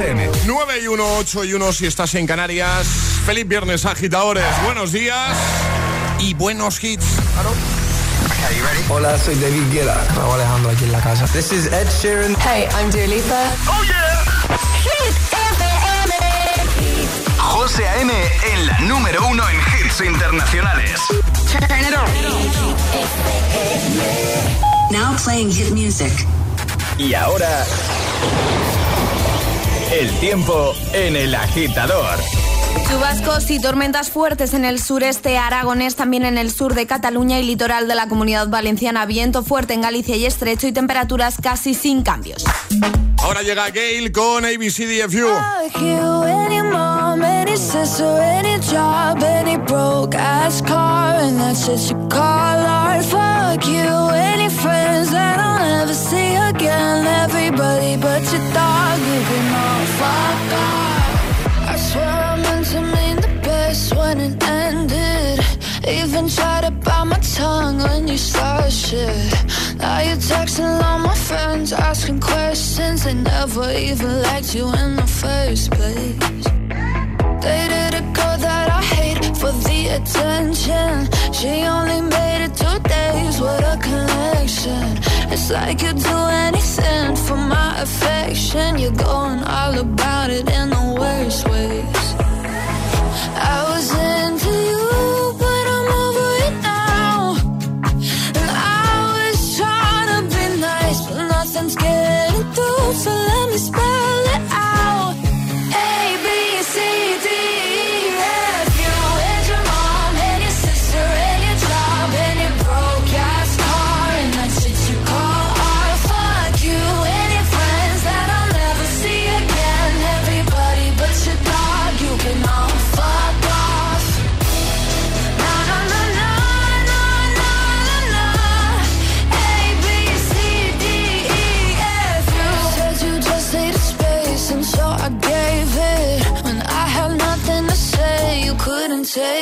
FM. 9 y 1, 8 y 1 si estás en Canarias. Feliz viernes, agitadores. Buenos días y buenos hits. Hola, soy David Guetta. Estaba Alejandro aquí en la casa. This is Ed Sheeran. Hey, I'm Dua Lipa. Oh yeah. Hit FM. José A.M. en la número uno en hits internacionales. Turn it on. Now playing hit music. Y ahora... El tiempo en el agitador. Chubascos y tormentas fuertes en el sureste aragonés, también en el sur de Cataluña y litoral de la comunidad valenciana. Viento fuerte en Galicia y estrecho y temperaturas casi sin cambios. Ahora llega Gail con ABCDFU. Fuck you, any mom, any sister, any job, any broke ass car, and that's it you call art. Fuck you, any friends that I'll never see again. Everybody but your dog, you can all fuck off. I swear I meant to mean the best when it ended. Even tried to bite my tongue when you started shit. Now you're texting all my friends, asking questions. They never even liked you in the first place. Dated attention. She only made it two days with a connection. It's like you'd do anything for my affection. You're going all about it in the worst ways.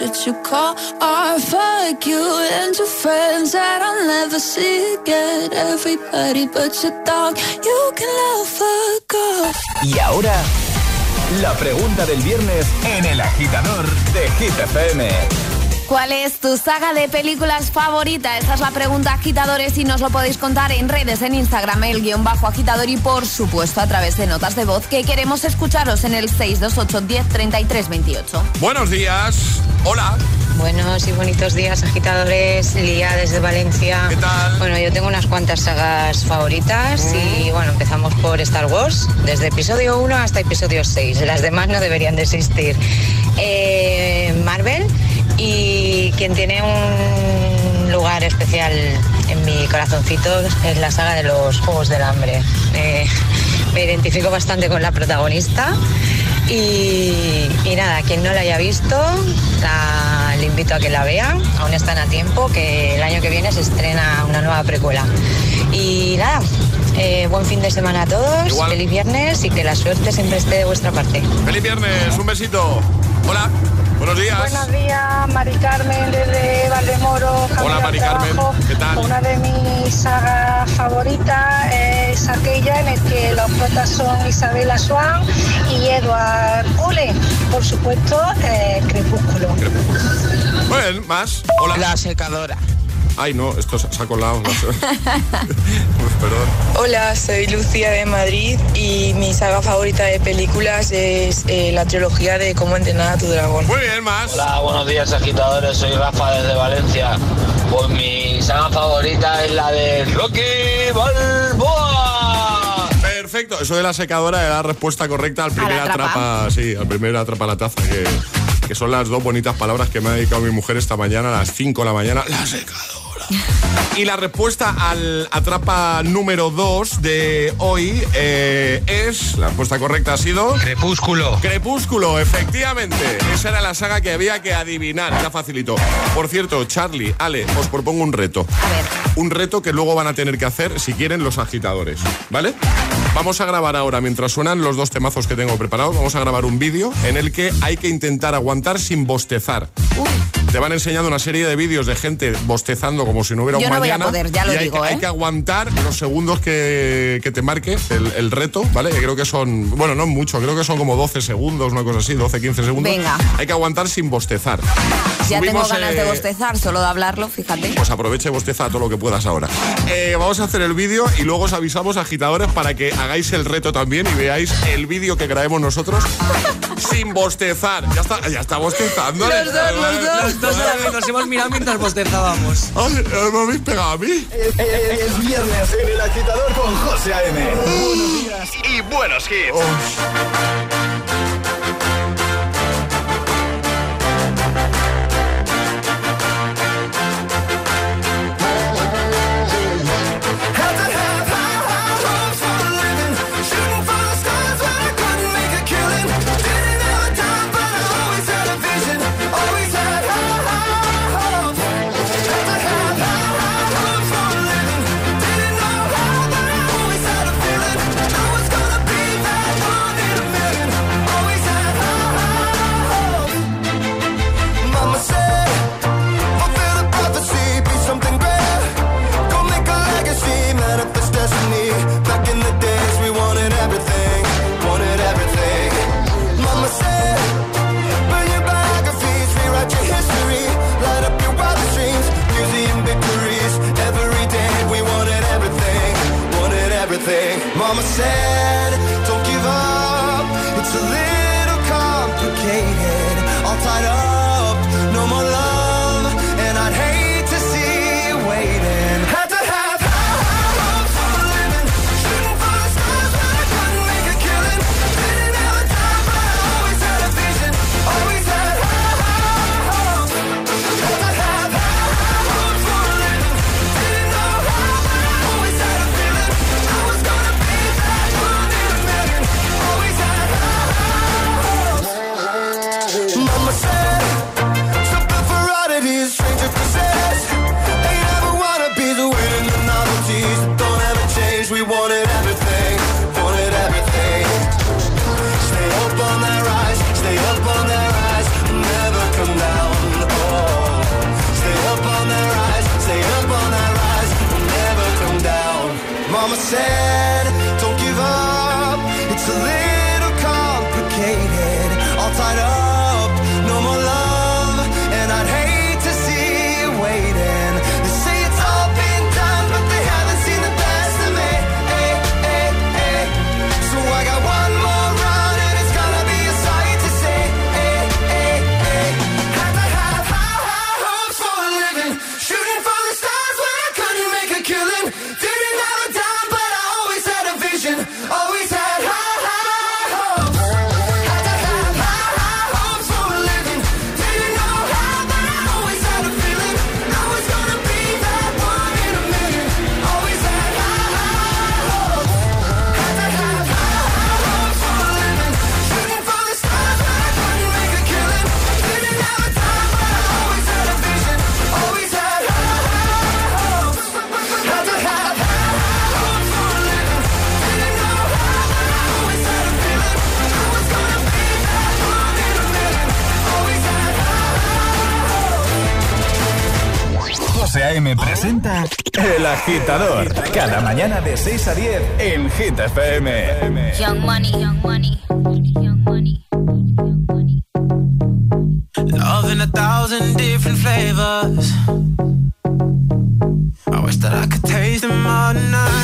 what you call art. Fuck you and your friends that I'll never see again. Everybody but your dog, you can love fuck off. Y ahora, la pregunta del viernes en el agitador de Hit FM. ¿Cuál es tu saga de películas favorita? Esta es la pregunta, agitadores, y nos lo podéis contar en redes, en Instagram, el guion bajo agitador y por supuesto a través de notas de voz que queremos escucharos en el 628 10 33 28. Buenos días. Hola. Buenos y bonitos días, agitadores. Lía desde Valencia. ¿Qué tal? Bueno, yo tengo unas cuantas sagas favoritas y bueno, empezamos por Star Wars, desde episodio 1 hasta episodio 6. Las demás no deberían de existir. Eh, Marvel y quien tiene un lugar especial en mi corazoncito es la saga de los Juegos del Hambre. Eh, me identifico bastante con la protagonista y, nada, quien no la haya visto, la- le invito a que la vea, aún están a tiempo, que el año que viene se estrena una nueva precuela. Y nada, eh, buen fin de semana a todos, Igual. feliz viernes y que la suerte siempre esté de vuestra parte. Feliz viernes. Un besito. Hola. Buenos días. Buenos días, Mari Carmen desde Valdemoro. Hola, Mari Carmen. ¿Qué tal? Una de mis sagas favoritas es aquella en la que los protas son Isabela Swan y Edward Cullen. Por supuesto, eh, Crepúsculo. Muy bien, más. Hola. La secadora. Ay, no, esto se ha colado. Perdón. Hola, soy Lucía de Madrid y mi saga favorita de películas es eh, la trilogía de Cómo entrenar a tu dragón. Muy bien, más. Hola, buenos días agitadores, soy Rafa desde Valencia. Pues mi saga favorita es la de Rocky Balboa. Perfecto, eso de la secadora era la respuesta correcta al primer atrapa, sí, al primer atrapa la taza, que, que son las dos bonitas palabras que me ha dedicado mi mujer esta mañana a las 5 de la mañana. La secadora. Y la respuesta al atrapa número 2 de hoy eh, es, la respuesta correcta ha sido... Crepúsculo. Crepúsculo, efectivamente. Esa era la saga que había que adivinar. Ya facilito. Por cierto, Charlie, Ale, os propongo un reto. A ver. Un reto que luego van a tener que hacer, si quieren, los agitadores. ¿Vale? Vamos a grabar ahora, mientras suenan los dos temazos que tengo preparados, vamos a grabar un vídeo en el que hay que intentar aguantar sin bostezar. Te van enseñando una serie de vídeos de gente bostezando como si no hubiera Yo un no voy a mañana. poder, ya lo y hay, digo, que- hay que aguantar los segundos que, que te marque el, el reto, ¿vale? Que creo que son, bueno, no mucho, creo que son como 12 segundos, una cosa así, 12, 15 segundos. Venga. Hay que aguantar sin bostezar. Ya tengo ganas de eh, bostezar, solo de hablarlo, fíjate. pues aprovecha y bosteza todo lo que puedas ahora. Eh, vamos a hacer el vídeo y luego os avisamos, agitadores, para que hagáis el reto también y veáis el vídeo que grabemos nosotros sin bostezar. Ya está, ya está bostezando. Los dos, los dos. Los nos hemos mirado mientras bostezábamos. Ay, ¿Me habéis pegado a mí? Es, es viernes en el agitador con José A.M. Buenos días y buenos hits. agitador. Cada mañana de 6 a 10 en Hit FM. Young money, young money, young money. Love in a thousand different flavors. I wish that I could taste them all night.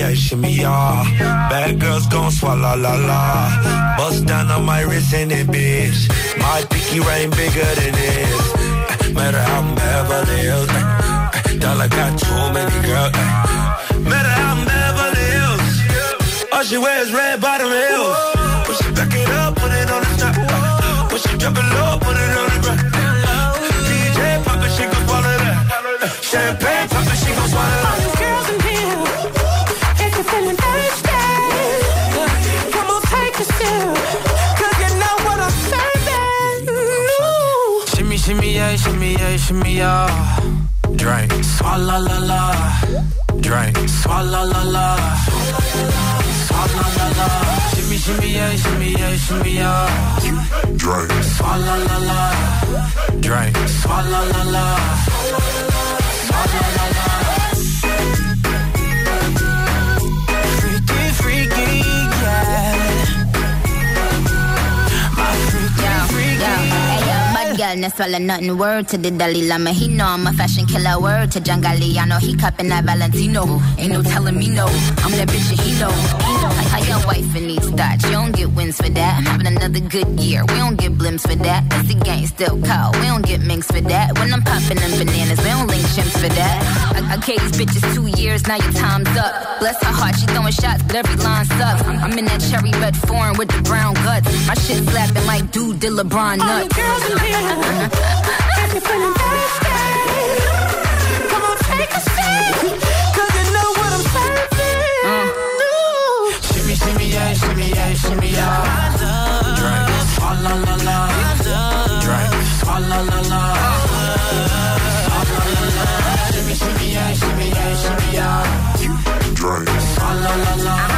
Yeah, shimmy, yeah. Bad girls gon' swallow la la. Bust down on my wrist in it, bitch. My pinky ring bigger than this. Uh, Matter how I'm Beverly Hills. uh, uh, Dollar got too many girls. Matter how I'm Beverly Hills. All she wears red bottom heels. When she back it up, put it on the top. When she drop it low, put it on the ground. DJ pop it, she gon' swallow that. Champagne pop it, she gon' swallow that. Shimmy, yeah, shimmy, yeah, shimmy, yeah. Drink. Swalla la la. Drink. Swalla la la. Swalla la la. Shimmy, shimmy, yeah, shimmy, yeah, shimmy, yeah. Drink. Swalla la la. Drink. Swalla la la. Swalla la la. Girl, swallow nothing. Word to the Dalai Lama. He know I'm a fashion killer. Word to John Galliano. He cupping that Valentino. Ain't no telling me no. I'm that bitch and he know. Your wife and needs thoughts. You don't get wins for that. I'm having another good year. We don't get blimps for that. That's the gang still cold. We don't get minks for that. When I'm popping them bananas, we don't link chimps for that. I, I gave these bitches two years. Now your time's up. Bless her heart. She throwing shots, but every line sucks. I'm, in that cherry red foreign with the brown guts. My shit slapping like dude did LeBron All nuts. the girls in here, if you're feeling thirsty, come on, take a sip, shimmy, yeah, shimmy, yeah. Drink. Swalla la la. Drink. Swalla la la. Swalla la la. Shimmy, shimmy, yeah, shimmy, yeah, shimmy, yeah. Drink. Swalla la la. Drink.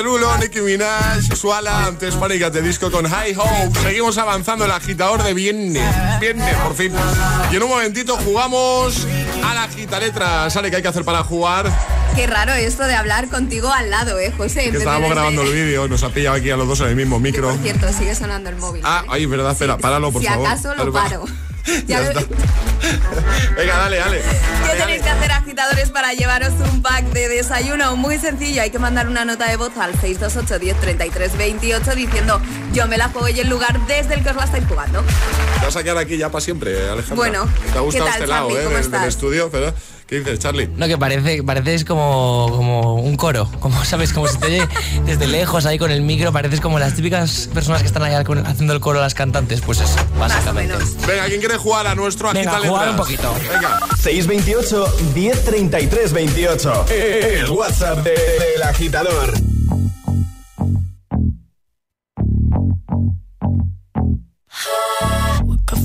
Derulo, Nicki Minaj, Suala, antes Pánica de Disco con High Hope. Seguimos avanzando el agitador de viernes. Viernes, por fin. Y en un momentito jugamos a la gitaletra. ¿Sale qué hay que hacer para jugar? Qué raro esto de hablar contigo al lado, ¿eh, José? Que estábamos grabando el vídeo, nos ha pillado aquí a los dos en el mismo micro. Por cierto, sigue sonando el móvil. Ah, ay, verdad, espera, páralo, por si favor. acaso lo paro. Ya Ya. Venga, dale, dale. ¿Qué tenéis que hacer, agitadores, para llevaros un pack de desayuno? Muy sencillo, hay que mandar una nota de voz al 628 10 33 28 diciendo yo me la juego y el lugar desde el que os la estáis jugando. Te vas a quedar aquí ya para siempre, Alejandra. Bueno, Te ha gustado ¿qué tal, este lado? ¿eh? ¿Cómo del- del estudio, pero ¿qué dices, Charlie? No, que parece, pareces como, como un coro, como sabes, como si te oye desde lejos ahí con el micro, pareces como las típicas personas que están ahí haciendo el coro a las cantantes, pues eso, básicamente. Venga, ¿quién quiere jugar a nuestro Venga, agita jugar un poquito. Venga. 628 1033 28. El WhatsApp de- del agitador.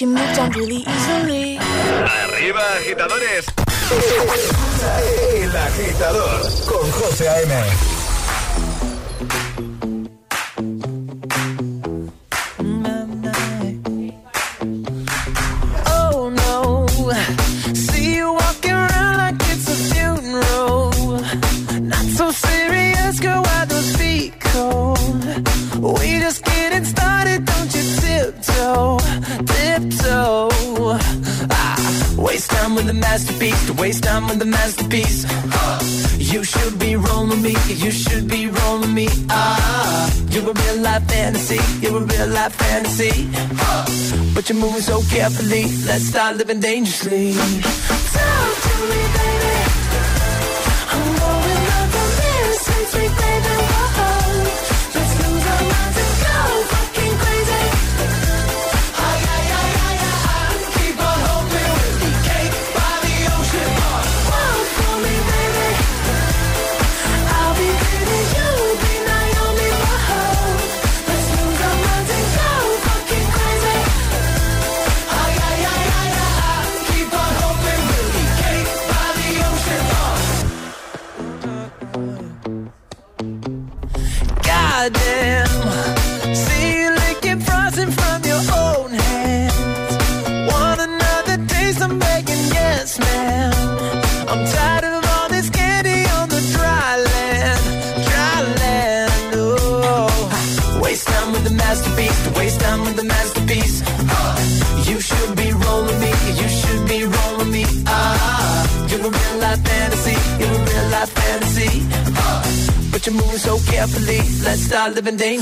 you move down really easily. Arriba, agitadores. El agitador con José A.M. living dangerously. seven days.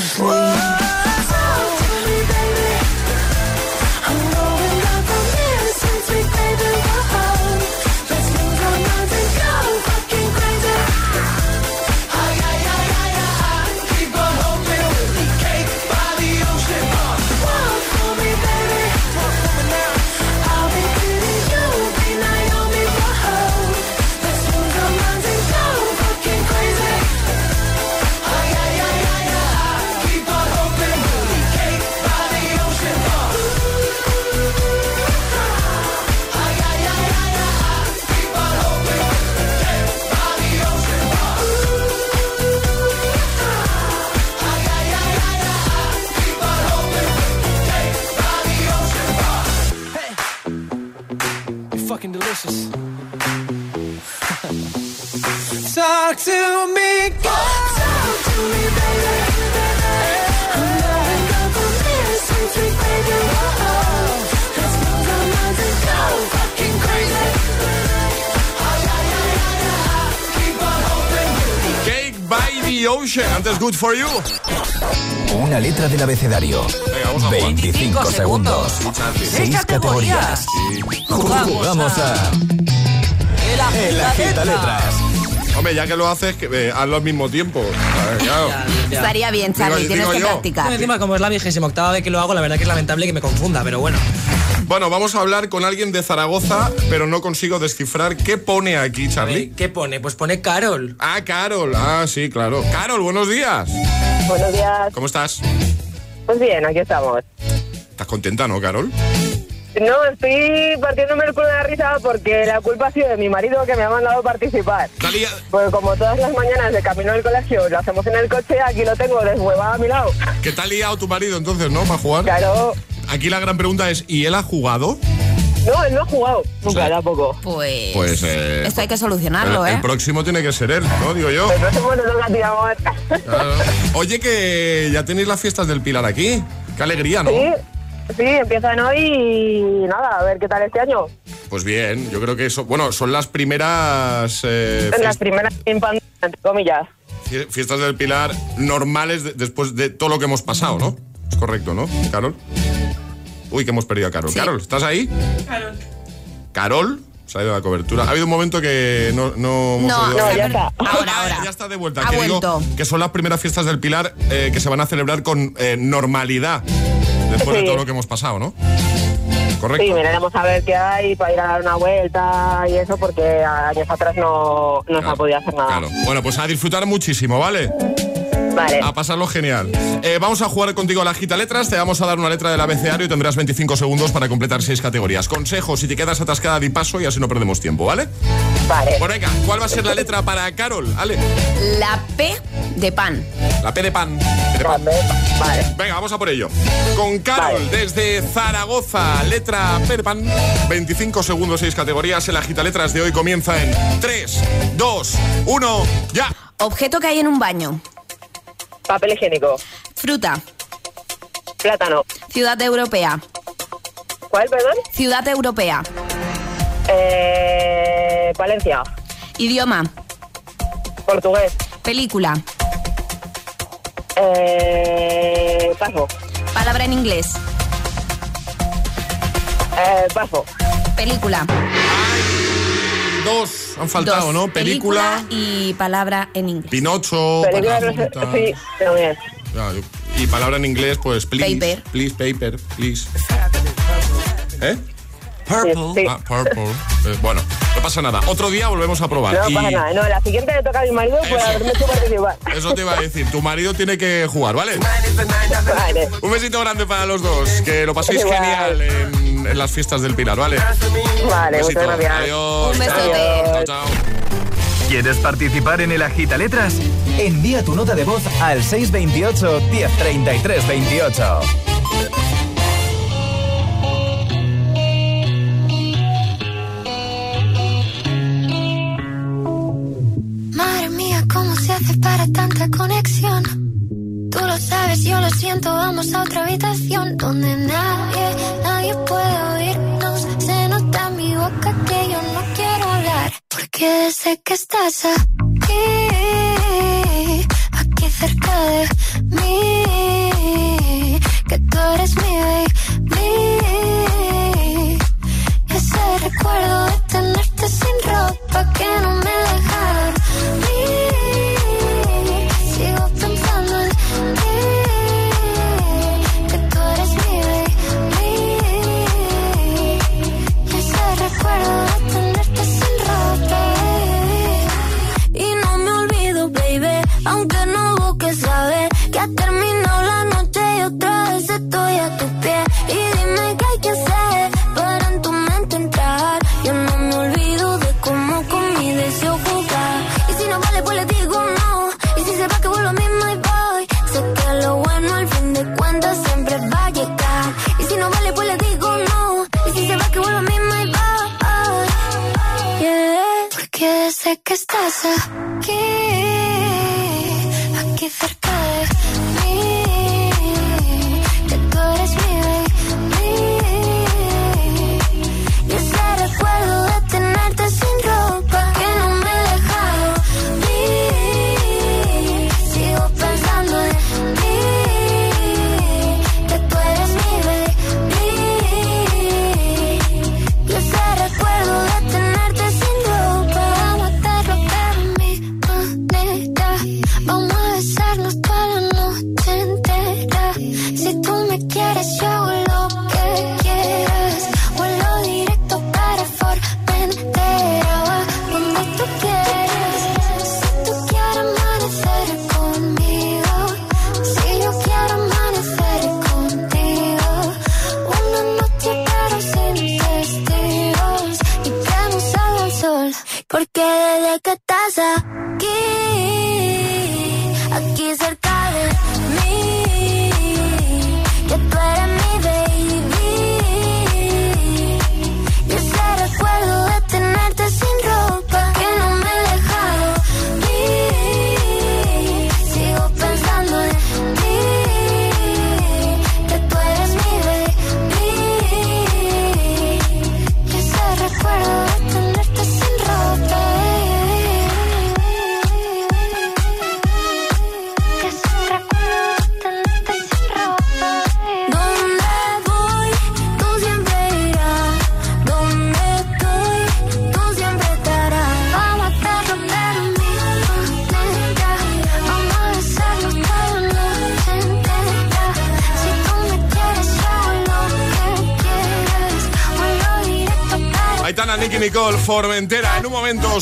Good for You. Una letra del abecedario. Venga, vamos a jugar. 25 segundos. Seis categorías. Jugamos a El Agita Letras. Hombre, ya que lo haces, que, eh, hazlo al mismo tiempo. Ver, claro. Estaría bien, Charlie, Digo- tienes digo que yo. practicar. Encima, como es la vigésima octava vez que lo hago, la verdad que es lamentable que me confunda, pero bueno. Bueno, vamos a hablar con alguien de Zaragoza, pero no consigo descifrar qué pone aquí, Charlie. ¿Qué pone? Pues pone Carol. Ah, Carol. Ah, sí, claro. Carol, buenos días. Buenos días. ¿Cómo estás? Pues bien, aquí estamos. ¿Estás contenta, no, Carol? No, estoy partiéndome el culo de la risa porque la culpa ha sido de mi marido que me ha mandado a participar. Pues como todas las mañanas de camino al colegio lo hacemos en el coche, aquí lo tengo deshuevado a mi lado. ¿Qué te ha liado tu marido entonces, no? ¿Para jugar? Claro. Aquí la gran pregunta es, ¿y él ha jugado? No, él no ha jugado. Nunca, tampoco. Pues, Pues eh, esto hay que solucionarlo, el, el ¿eh? próximo tiene que ser él, ¿no? Digo yo. El próximo no la tiramos. Claro. Oye, que ya tenéis las fiestas del Pilar aquí. Qué alegría, ¿no? Sí, sí, empiezan hoy y nada, a ver qué tal este año. Pues bien, yo creo que eso, bueno, son las primeras eh, En las primeras pandemia, entre comillas. fie- fiestas del Pilar normales de- después de todo lo que hemos pasado, ¿no? Es correcto, ¿no, Carol? Uy, que hemos perdido a Carol. Carol, ¿estás ahí? Carol. Se ha ido la cobertura. Ha habido un momento que no, no hemos No, no, ya está. Ahora, Ah, ahora. Ya está de vuelta. Ha que digo que son las primeras fiestas del Pilar eh, que se van a celebrar con eh, normalidad después de todo lo que hemos pasado, ¿no? Correcto. Sí, miraremos a ver qué hay para ir a dar una vuelta y eso, porque años atrás no, no se ha podido hacer nada. Claro. Bueno, pues a disfrutar muchísimo, ¿vale? Vale. A pasarlo genial. Eh, vamos a jugar contigo a la gita letras. Te vamos a dar una letra del abecedario y tendrás 25 segundos para completar seis categorías. Consejos, si te quedas atascada, di paso y así no perdemos tiempo, ¿vale? Vale. Pues venga, ¿cuál va a ser la letra para Carol? Ale. La P de pan. La P de pan. P de pan. Vale. Venga, vamos a por ello. Con Carol, desde Zaragoza, letra P de pan. 25 segundos, seis categorías. El agita letras de hoy comienza en 3, 2, 1, ya. Objeto que hay en un baño. Papel higiénico. Fruta. Plátano. Ciudad europea. ¿Cuál, perdón? Ciudad europea. Eh, Valencia. Idioma. Portugués. Película. Eh, paso. Palabra en inglés. Eh, paso. Película. Dos han faltado, Dos. ¿no? Película, y palabra en inglés. Pinocho, Película, no sé. Pocahontas. Sí, pero bien. Ya, yo- y palabra en inglés, pues please. Paper. Please, paper, please. ¿Eh? Purple. Ah, purple. Eh, bueno, no pasa nada. Otro día volvemos a probar. No Y pasa nada. No, la siguiente le toca a mi marido por haberme hecho participar. Eso te iba a decir. Tu marido tiene que jugar, ¿vale? Vale. Un besito grande para los dos. Que lo paséis Igual. genial en, en las fiestas del Pilar, ¿vale? Vale, muchas gracias. Adiós. Un besote. Chao, chao. ¿Quieres participar en el Agita Letras? Envía tu nota de voz al 628 1033 28. Madre mía, ¿cómo se hace para tanta conexión? Tú lo sabes, yo lo siento, vamos a otra habitación donde nadie, nadie puede oírnos. Se nota en mi boca que yo no quiero hablar. Porque sé que estás aquí, aquí cerca de mí. Que tú eres mi baby. Ese recuerdo de tenerte sin ropa que no me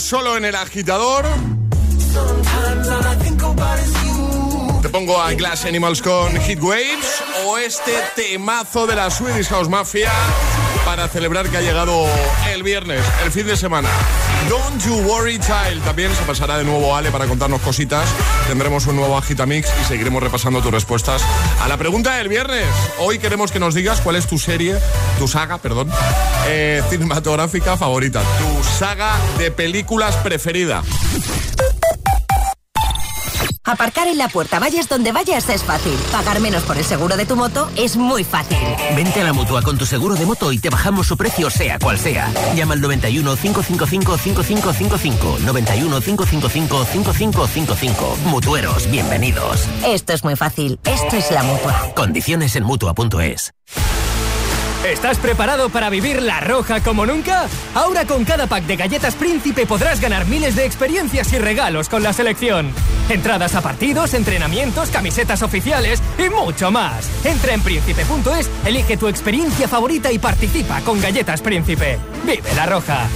solo en el agitador. Te pongo a Glass Animals con Heat Waves o este temazo de la Swedish House Mafia para celebrar que ha llegado el viernes, el fin de semana. Don't You Worry Child. También se pasará de nuevo Ale para contarnos cositas. Tendremos un nuevo Agitamix y seguiremos repasando tus respuestas a la pregunta del viernes. Hoy queremos que nos digas cuál es tu serie, tu saga, perdón, eh, cinematográfica favorita, tu saga de películas preferida. Aparcar en la puerta, vayas donde vayas, es fácil. Pagar menos por el seguro de tu moto es muy fácil. Vente a la mutua con tu seguro de moto y te bajamos su precio, sea cual sea. Llama al 91 555 5555. 91 555 5555. Mutueros, bienvenidos. Esto es muy fácil. Esto es la mutua. Condiciones en mutua.es. ¿Estás preparado para vivir la roja como nunca? Ahora con cada pack de galletas Príncipe podrás ganar miles de experiencias y regalos con la selección. Entradas a partidos, entrenamientos, camisetas oficiales y mucho más. Entra en príncipe.es, elige tu experiencia favorita y participa con Galletas Príncipe. Vive la roja.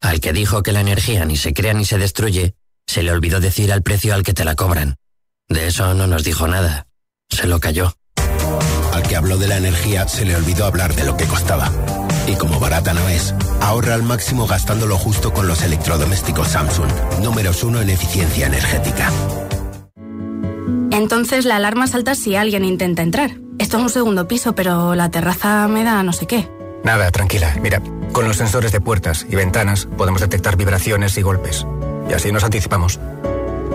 Al que dijo que la energía ni se crea ni se destruye, se le olvidó decir al precio al que te la cobran. De eso no nos dijo nada. Se lo cayó. Al que habló de la energía se le olvidó hablar de lo que costaba. Y como barata no es, ahorra al máximo gastando lo justo con los electrodomésticos Samsung, números uno en eficiencia energética. Entonces la alarma salta si alguien intenta entrar. Esto es un segundo piso, pero la terraza me da no sé qué. Nada, tranquila. Mira, con los sensores de puertas y ventanas podemos detectar vibraciones y golpes. Y así nos anticipamos.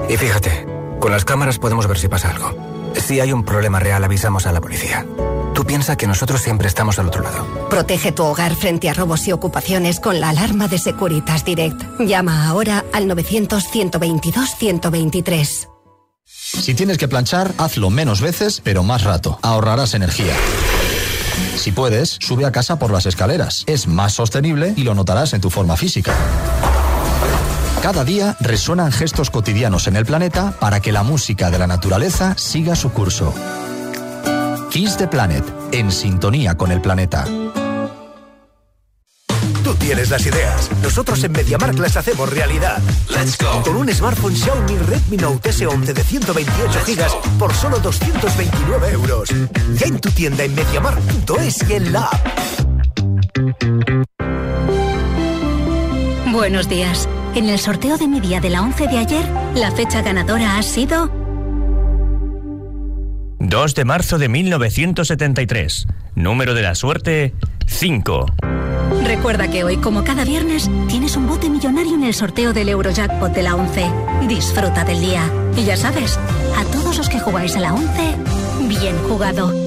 Y fíjate, con las cámaras podemos ver si pasa algo. Si hay un problema real, avisamos a la policía. Tú piensas que nosotros siempre estamos al otro lado. Protege tu hogar frente a robos y ocupaciones con la alarma de Securitas Direct. Llama ahora al 900-122-123. Si tienes que planchar, hazlo menos veces, pero más rato. Ahorrarás energía. Si puedes, sube a casa por las escaleras. Es más sostenible y lo notarás en tu forma física. Cada día resuenan gestos cotidianos en el planeta para que la música de la naturaleza siga su curso. Kiss the Planet, en sintonía con el planeta. Tú tienes las ideas. Nosotros en MediaMark las hacemos realidad. Let's go. Con un smartphone Xiaomi Redmi Note S11 de 128 GB por solo 229 euros. Ya en tu tienda en MediaMark.es y en la app. Buenos días. En el sorteo de mi día de la 11 de ayer, la fecha ganadora ha sido 2 de marzo de 1973. Número de la suerte 5. Recuerda que hoy, como cada viernes, tienes un bote millonario en el sorteo del Eurojackpot de la 11. Disfruta del día. Y ya sabes, a todos los que jugáis a la 11, bien jugado.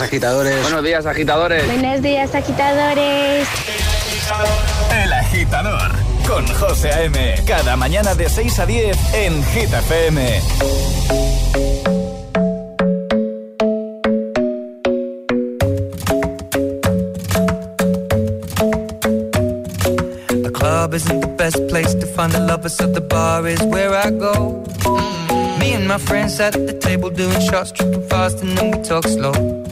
Agitadores. Buenos días, agitadores. Buenos días, agitadores. El agitador con José A.M. Cada mañana de 6 a 10 en Hit FM. The club isn't the best place to find the lovers, so the bar is where I go. Me and my friends at the table doing shots, tripping fast, and then we talk slow.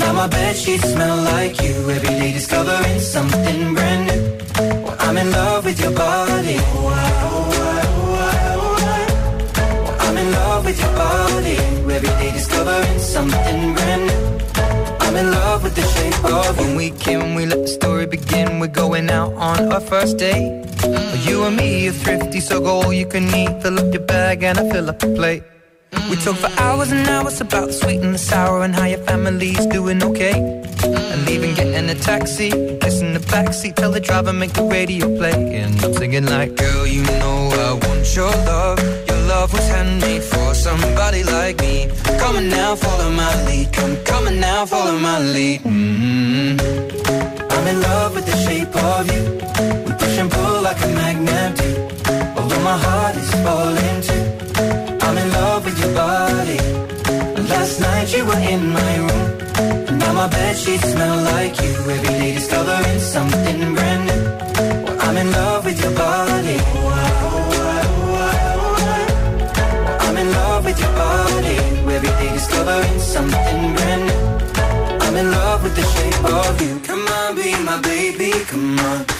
Now my bed sheets smell like you. Every day discovering something brand new. Well, I'm in love with your body. Oh, I'm in love with your body. Every day discovering something brand new. I'm in love with the shape of. When we can, we let the story begin. We're going out on our first date. You and me are thrifty, so go all you can eat. Fill up your bag and I fill up the plate. We talk for hours and hours about the sweet and the sour and how your family's doing okay. And even getting a taxi, kissing the backseat, tell the driver make the radio play. And I'm singing like, girl, you know I want your love. Your love was handmade for somebody like me. Come on now, follow my lead. Come, come on now, follow my lead. Mm-hmm. I'm in love with the shape of you. We push and pull like a magnet do. Although my heart is falling too love with your body. Last night you were in my room. And now my bed sheets smell like you. Every day discovering something brand new. Well, I'm in love with your body. I'm in love with your body. Every day discovering something brand new. I'm in love with the shape of you. Come on, be my baby, come on.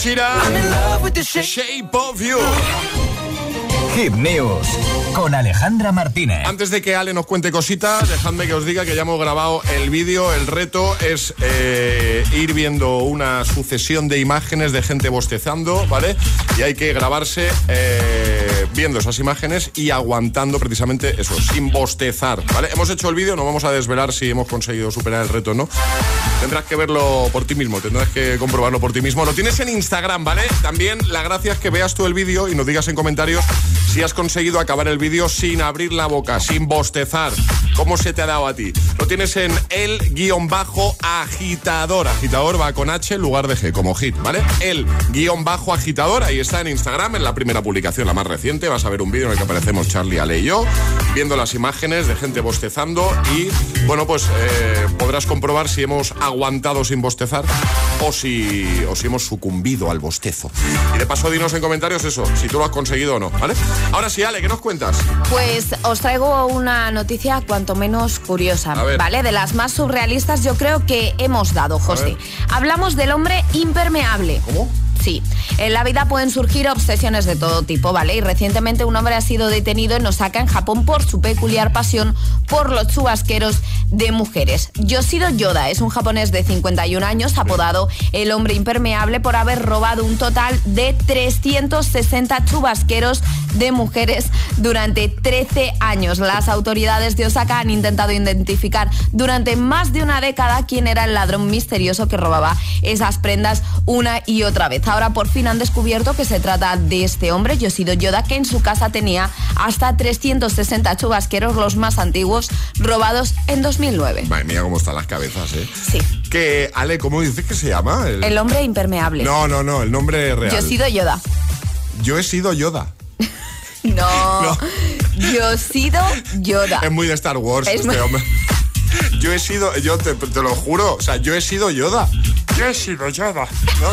Sheeran, Shape of You. Hip News con Alejandra Martínez. Antes de que Ale nos cuente cositas, dejadme que os diga que ya hemos grabado el vídeo. El reto es eh, ir viendo una sucesión de imágenes de gente bostezando, ¿vale? Y hay que grabarse eh, viendo esas imágenes y aguantando precisamente eso, sin bostezar, ¿vale? Hemos hecho el vídeo, no vamos a desvelar si hemos conseguido superar el reto o no. Tendrás que verlo por ti mismo, tendrás que comprobarlo por ti mismo. Lo tienes en Instagram, ¿vale? También la gracia es que veas tú el vídeo y nos digas en comentarios si has conseguido acabar el vídeo sin abrir la boca, sin bostezar. ¿Cómo se te ha dado a ti? Lo tienes en el guion bajo agitador. Agitador va con H en lugar de G, como hit, ¿vale? El guion bajo agitador, ahí está en Instagram, en la primera publicación, la más reciente. Vas a ver un vídeo en el que aparecemos Charlie, Ale y yo, viendo las imágenes de gente bostezando y, bueno, pues eh, podrás comprobar si hemos aguantado sin bostezar o si, o si hemos sucumbido al bostezo. Y de paso, dinos en comentarios eso, si tú lo has conseguido o no, ¿vale? Ahora sí, Ale, ¿qué nos cuentas? Pues os traigo una noticia cuanto menos curiosa, ¿vale? De las más surrealistas yo creo que hemos dado, José. Hablamos del hombre impermeable. ¿Cómo? Sí, en la vida pueden surgir obsesiones de todo tipo, ¿vale? Y recientemente un hombre ha sido detenido en Osaka, en Japón, por su peculiar pasión por los chubasqueros de mujeres. Yoshiro Yoda es un japonés de 51 años, apodado el hombre impermeable, por haber robado un total de 360 chubasqueros de mujeres durante 13 años. Las autoridades de Osaka han intentado identificar durante más de una década quién era el ladrón misterioso que robaba esas prendas una y otra vez. Ahora por fin han descubierto que se trata de este hombre, Yoshiro Yoda, que en su casa tenía hasta 360 chubasqueros, los más antiguos, robados en 2009. Madre mía, cómo están las cabezas, ¿eh? Sí. Que, Ale, ¿cómo dices que se llama? El, hombre impermeable. No, no, no, el nombre real. Yoshiro Yoda. Yo he sido Yoda. no, no. Yo he sido Yoda. Es muy de Star Wars este hombre. Yo he sido, yo te, lo juro, o sea, yo he sido Yoda. Yo he sido Yoda. ¿no?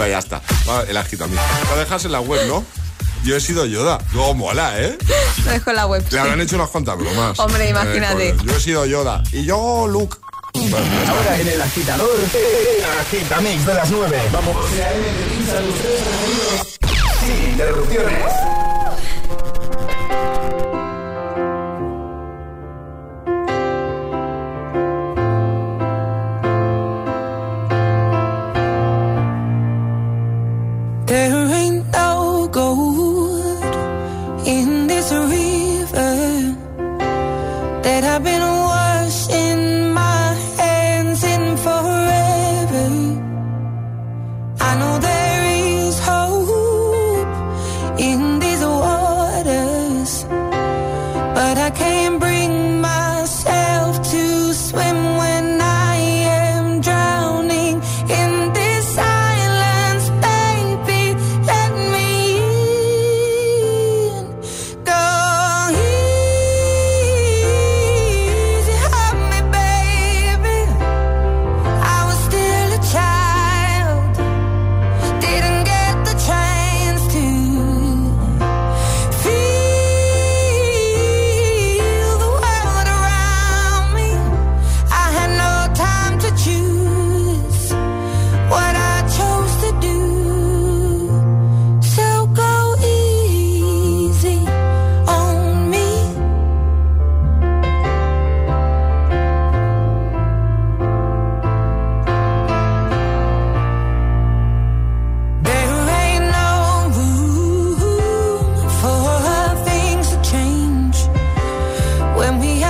Bueno, ya está. El agitamiento. Lo dejas en la web, ¿no? Yo he sido Yoda. Luego mola, ¿eh? Lo dejo en la web. Le habrán hecho unas cuantas bromas. Hombre, eh, imagínate. yo he sido Yoda. Y yo, Luke. Ahora en el agitador, Agitamix de las 9. Vamos. Sin interrupciones. when we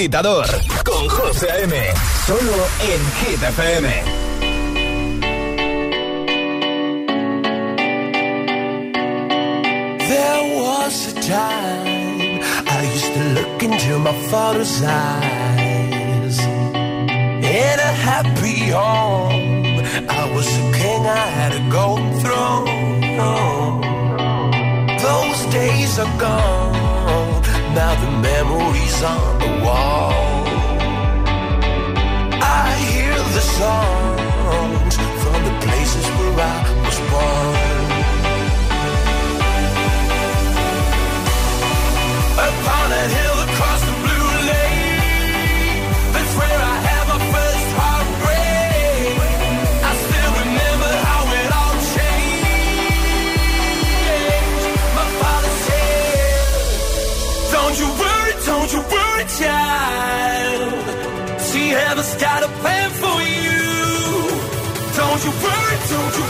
agitador con José M. Solo en Hit FM. There was a time I used to look into my father's eyes. In a happy home, I was a king, I had a golden throne. Those days are gone, now the memories on the wall. I hear the songs from the places where I was born. Upon a hill don't you worry, child. See, heaven's got a plan don't you worry, don't you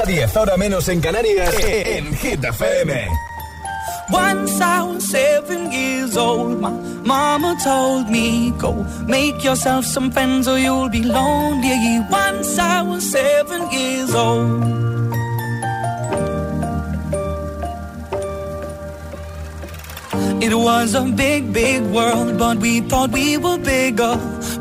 A 10, ahora menos en Canarias, en Hit FM. Once I was seven years old, my mama told me, Go make yourself some friends or you'll be lonely. Once I was seven years old. It was a big, big world, but we thought we were bigger.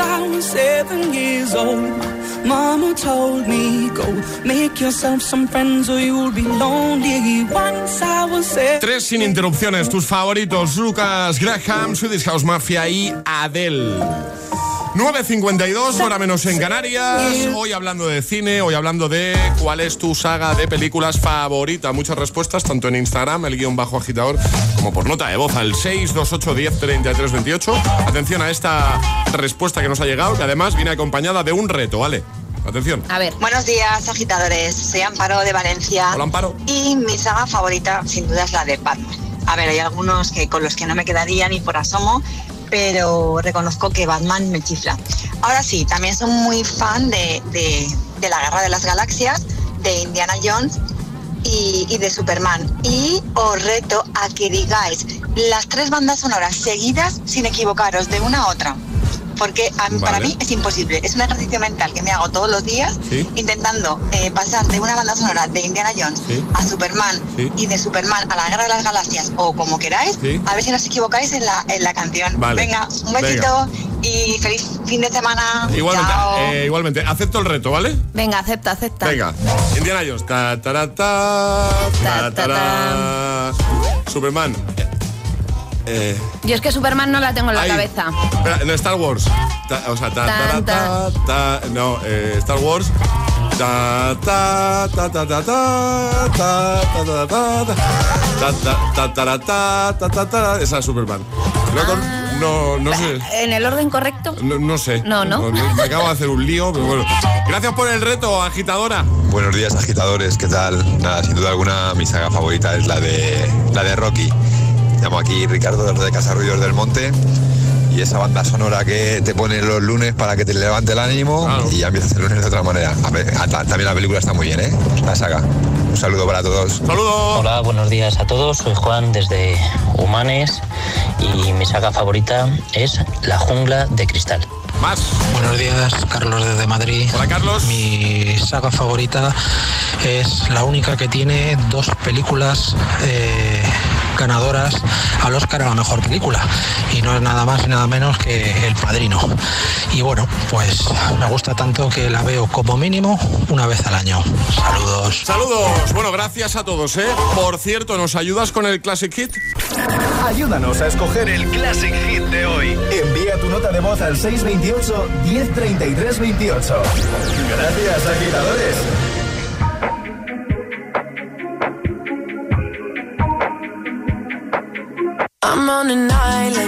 I was seven years old. Mama told me, go make yourself some friends or you'll be lonely. Once I was seven. Tres sin interrupciones, tus favoritos, Lucas Graham, Swedish House Mafia y Adele. 9.52, hora menos en Canarias. Hoy hablando de cine, hoy hablando de cuál es tu saga de películas favorita. Muchas respuestas, tanto en Instagram, el guion bajo agitador, como por nota de voz al 628 10 33 28. Atención a esta respuesta que nos ha llegado, que además viene acompañada de un reto, ¿vale? Atención. A ver. Buenos días, agitadores. Soy Amparo de Valencia. Hola, Amparo. Y mi saga favorita, sin duda, es la de Batman. A ver, hay algunos que con los que no me quedaría ni por asomo, pero reconozco que Batman me chifla. Ahora sí, también soy muy fan de, de- de la Guerra de las Galaxias, de Indiana Jones y, y de Superman. Y os reto a que digáis las tres bandas sonoras seguidas sin equivocaros de una a otra. Porque a- para Vale. mí es imposible. Es un ejercicio mental que me hago todos los días Sí. intentando eh, pasar de una banda sonora de Indiana Jones Sí. a Superman Sí. y de Superman a la Guerra de las Galaxias o como queráis, Sí. a ver si no os equivocáis en la, en la canción. Vale. Venga, un besito y feliz fin de semana. Igualmente, eh, igualmente, acepto el reto, ¿vale? Venga, acepta, acepta. Venga, Indiana Jones. Ta, ta, ra, ta, ta, ta, ra. Superman. Eh, Yo es que Superman no la tengo en la cabeza. espera, en Star Wars. Ta- o sea, ta, ta, Tan, ta, ta, no, eh, Star Wars. Ta, ta, ta, ta, ta, ta, ta, ta, ta, ta, ta, ta, ta, ta, ta, ra, ta, ta, ta, ta, Esa es Superman. No, con- no, no sé. ¿En el orden correcto? No, no sé. No, no. Me acabo de hacer un lío, pero bueno. Gracias por el reto, agitadora. Buenos días agitadores, ¿qué tal? Nada, sin duda alguna mi saga favorita es la de la de Rocky. Llamo aquí Ricardo desde de Casa Ruidos del Monte y esa banda sonora que te pone los lunes para que te levante el ánimo y ya empiezas el lunes de otra manera. A ver, a- ta- también la película está muy bien, ¿eh? La saga. Un saludo para todos. Saludos. Hola, buenos días a todos. Soy Juan desde Humanes y mi saga favorita es La jungla de cristal. Más. Buenos días, Carlos desde Madrid. Hola, Carlos. Mi saga favorita es la única que tiene dos películas eh, ganadoras al Oscar a la mejor película. Y no es nada más y nada menos que El Padrino. Y bueno, pues me gusta tanto que la veo como mínimo una vez al año. Saludos. Saludos. Bueno, gracias a todos, ¿eh? Por cierto, ¿nos ayudas con el Classic Hit? Ayúdanos a escoger el Classic Hit de hoy. Envía tu nota de voz al 628 1033 28. Gracias, agitadores. I'm on an island.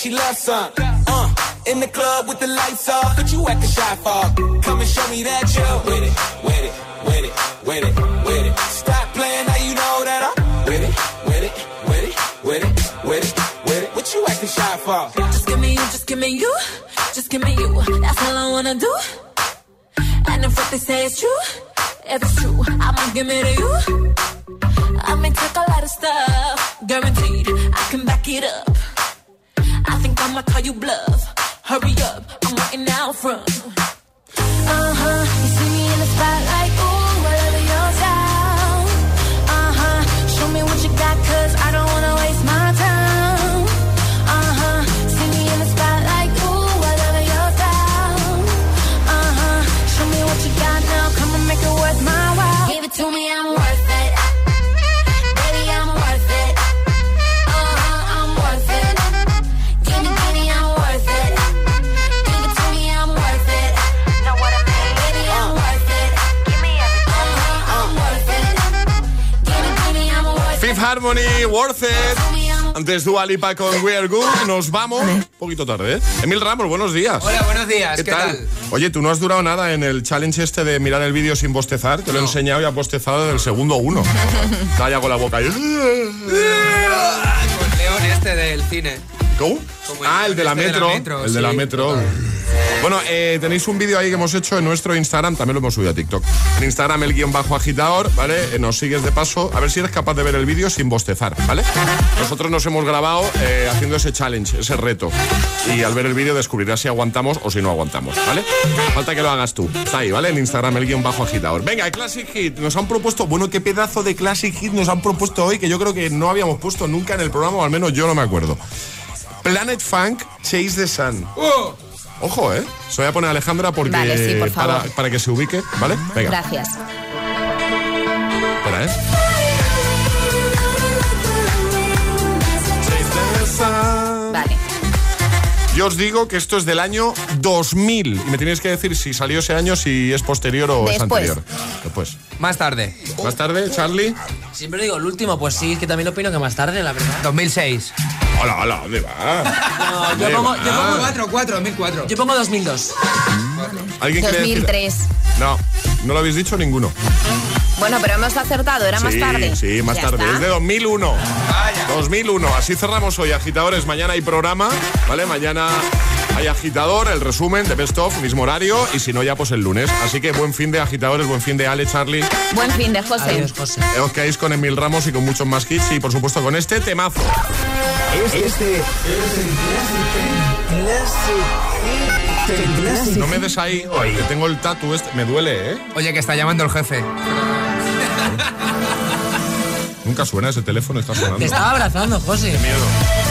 She loves some. Harmony, Worth It. Antes Dua Lipa con We Are Good. Nos vamos. Un poquito tarde, ¿eh? Emil Ramos, buenos días. Hola, buenos días. ¿Qué, tal? Oye, tú no has durado nada en el challenge este de mirar el vídeo sin bostezar. Te lo he enseñado y has bostezado del segundo uno. Está ya con la boca ahí. Con León este del cine. ¿Cómo? Como Ah, el de la este de la metro. el de la metro. Bueno, eh, tenéis un vídeo ahí que hemos hecho en nuestro Instagram, también lo hemos subido a TikTok. En Instagram el guion bajo agitador, ¿vale? Eh, nos sigues de paso, a ver si eres capaz de ver el vídeo sin bostezar, ¿vale? Nosotros nos hemos grabado eh, haciendo ese challenge, ese reto. Y al ver el vídeo descubrirás si aguantamos o si no aguantamos, ¿vale? Falta que lo hagas tú. Está ahí, ¿vale? En Instagram el guion bajo agitador. Venga, Classic Hit. Nos han propuesto, bueno, qué pedazo de Classic Hit nos han propuesto hoy que yo creo que no habíamos puesto nunca en el programa, o al menos yo no me acuerdo. Planet Funk, Chase the Sun. Ojo, ¿eh? Se voy a poner a Alejandra porque Vale, sí, por favor. Para, para que se ubique, ¿vale? Venga. Gracias. Espera, ¿eh? Vale. Yo os digo que esto es del año 2000 y me tenéis que decir si salió ese año, si es posterior o es anterior. Después. Más tarde. Más tarde, Charlie. Siempre digo el último, pues sí, es que también opino que más tarde, la verdad. 2006. Hola, hola, ¿dónde va? No, yo ¿Dónde pongo, va? yo pongo 4, 4, 2004. Yo pongo 2002. ¿Alguien quiere decir? 2003. No, no lo habéis dicho ninguno. Bueno, pero hemos acertado, era más sí, tarde. Sí, más Ya tarde. está. Es de 2001. 2001. Así cerramos hoy, agitadores. Mañana hay programa, ¿vale? Mañana hay agitador, el resumen de Best of, mismo horario. Y si no, ya pues el lunes. Así que buen fin de agitadores, buen fin de Ale, Charlie. Buen fin de José. Adiós, José. Os quedáis con Emil Ramos y con muchos más hits. Y por supuesto con este temazo. Este es el Classic No me des ahí, que tengo el tatu este. Me duele, ¿eh? Oye, que está llamando el jefe. Nunca suena ese teléfono, está sonando. Te estaba abrazando, José. Qué miedo.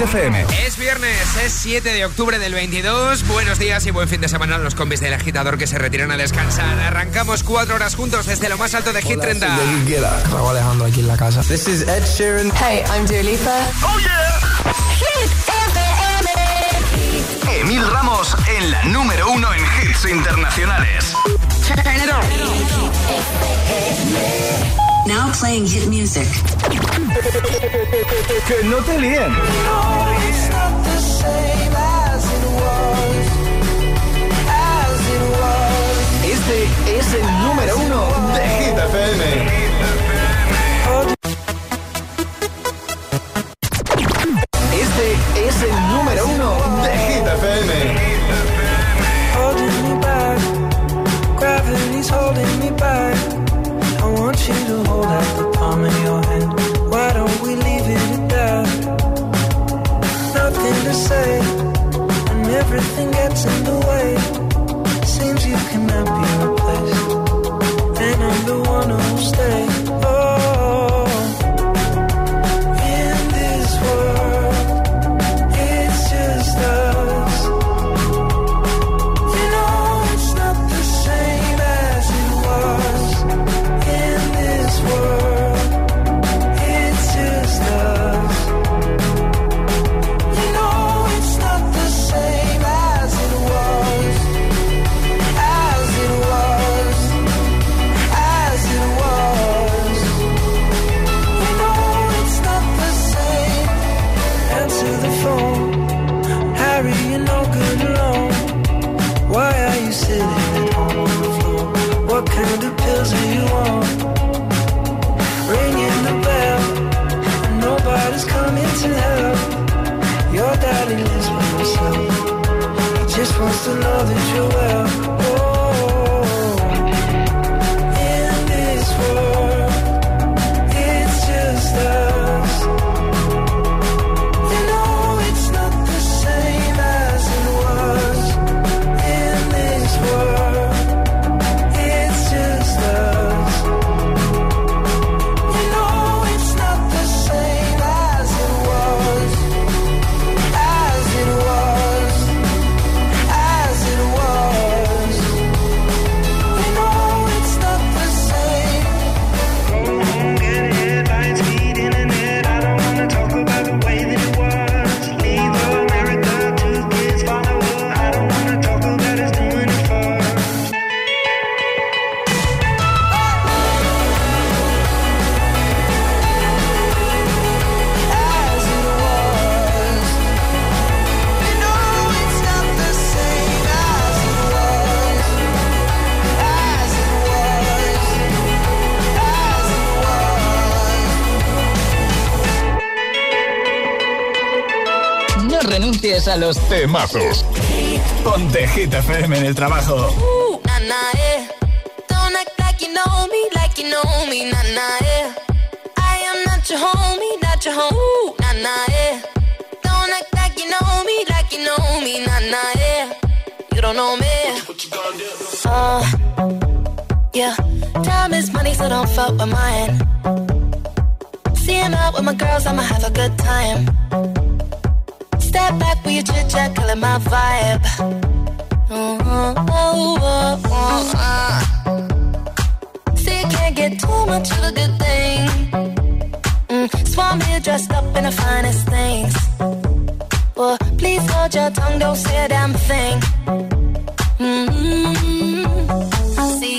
Hit FM. Es viernes, es 7 de octubre del 22. Buenos días y buen fin de semana a los combis del agitador que se retiran a descansar. Arrancamos cuatro horas juntos desde lo más alto de Hit 30. Raúl Alejandro aquí en la casa. This is Ed Sheeran. Hey, I'm Dua Lipa. ¡Oh, yeah! Hit FM. Emil Ramos en la número uno en hits internacionales. Turn it on. Now playing hit music. que no te líen. Este es el número uno de Hit FM. Los temazos. Ponte Hit FM en el trabajo. Nah, yeah. Don't act like you know me, like you know me, nah, nah, yeah. I am not your homie, not your nah, yeah. Don't know me, like you know me, nah, yeah. You know me. Uh, yeah. Time is money, so don't fuck with mine. Seeing out with my girls, I'ma have a good time. Step back with your chit chat, killing my vibe. Mm, oh, oh, oh, uh. See, you can't get too much of a good thing. Mm, Swan here dressed up in the finest things. Well, please hold your tongue, don't say a damn thing. Mm-hmm.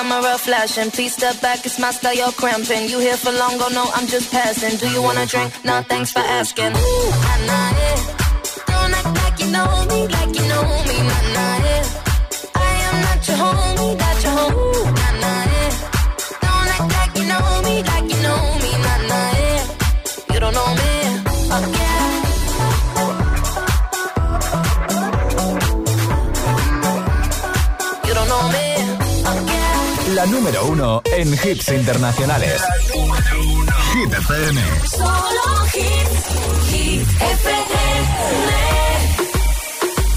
camera flashing. Please step back, it's my style, you're cramping. You here for long, oh no, I'm just passing. Do you wanna drink? Nah, thanks for asking. I'm not it. Don't act like you know me, like you know me, nah, nah, yeah. la número uno en hits internacionales. Hit FM. Solo hits. Hit FM.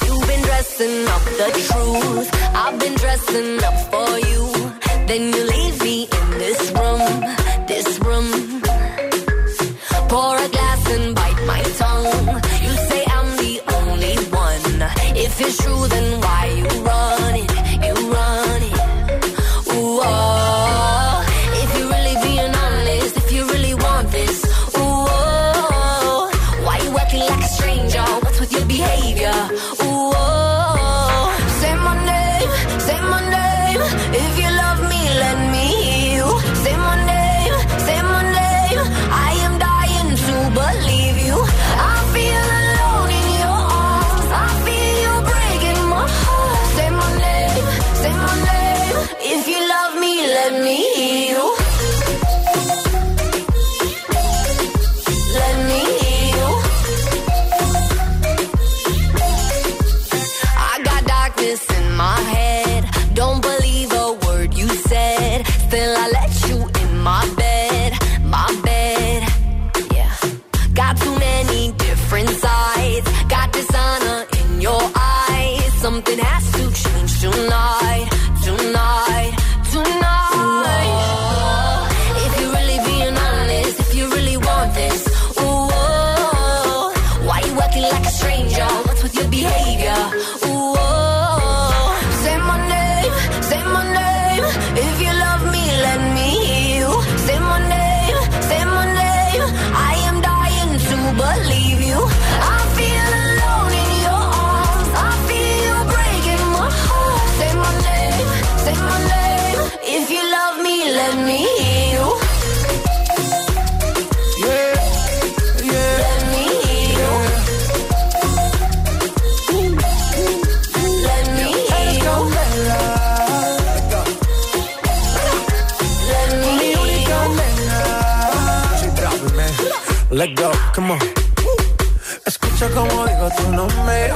You've been dressing up the truth. I've been dressing up for you. Then you leave me in this room. This room. Pour a glass and bite my tongue. You say I'm the only one. If it's true, then why you run? tú no me